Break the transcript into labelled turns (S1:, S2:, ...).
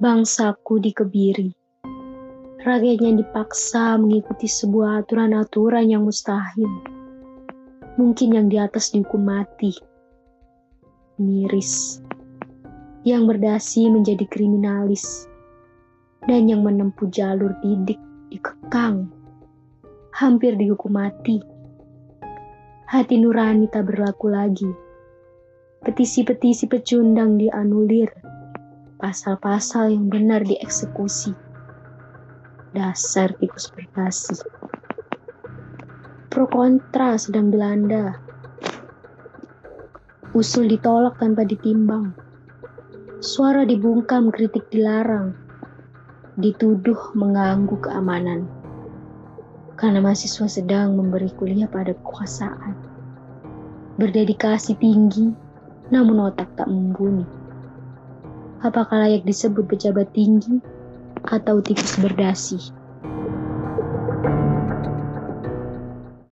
S1: Bangsaku dikebiri. Rakyatnya dipaksa mengikuti sebuah aturan-aturan yang mustahil. Mungkin yang di atas dihukum mati. Miris. Yang berdasi menjadi kriminalis. Dan yang menempuh jalur didik dikekang. Hampir dihukum mati. Hati nurani tak berlaku lagi. Petisi-petisi pecundang dianulir pasal-pasal yang benar dieksekusi. Dasar tikus berdasi. Pro kontra sedang belanda. Usul ditolak tanpa ditimbang. Suara dibungkam, kritik dilarang. Dituduh mengganggu keamanan. Karena mahasiswa sedang memberi kuliah pada kekuasaan. Berdedikasi tinggi, namun otak tak mumpuni apakah layak disebut pejabat tinggi atau tikus berdasi?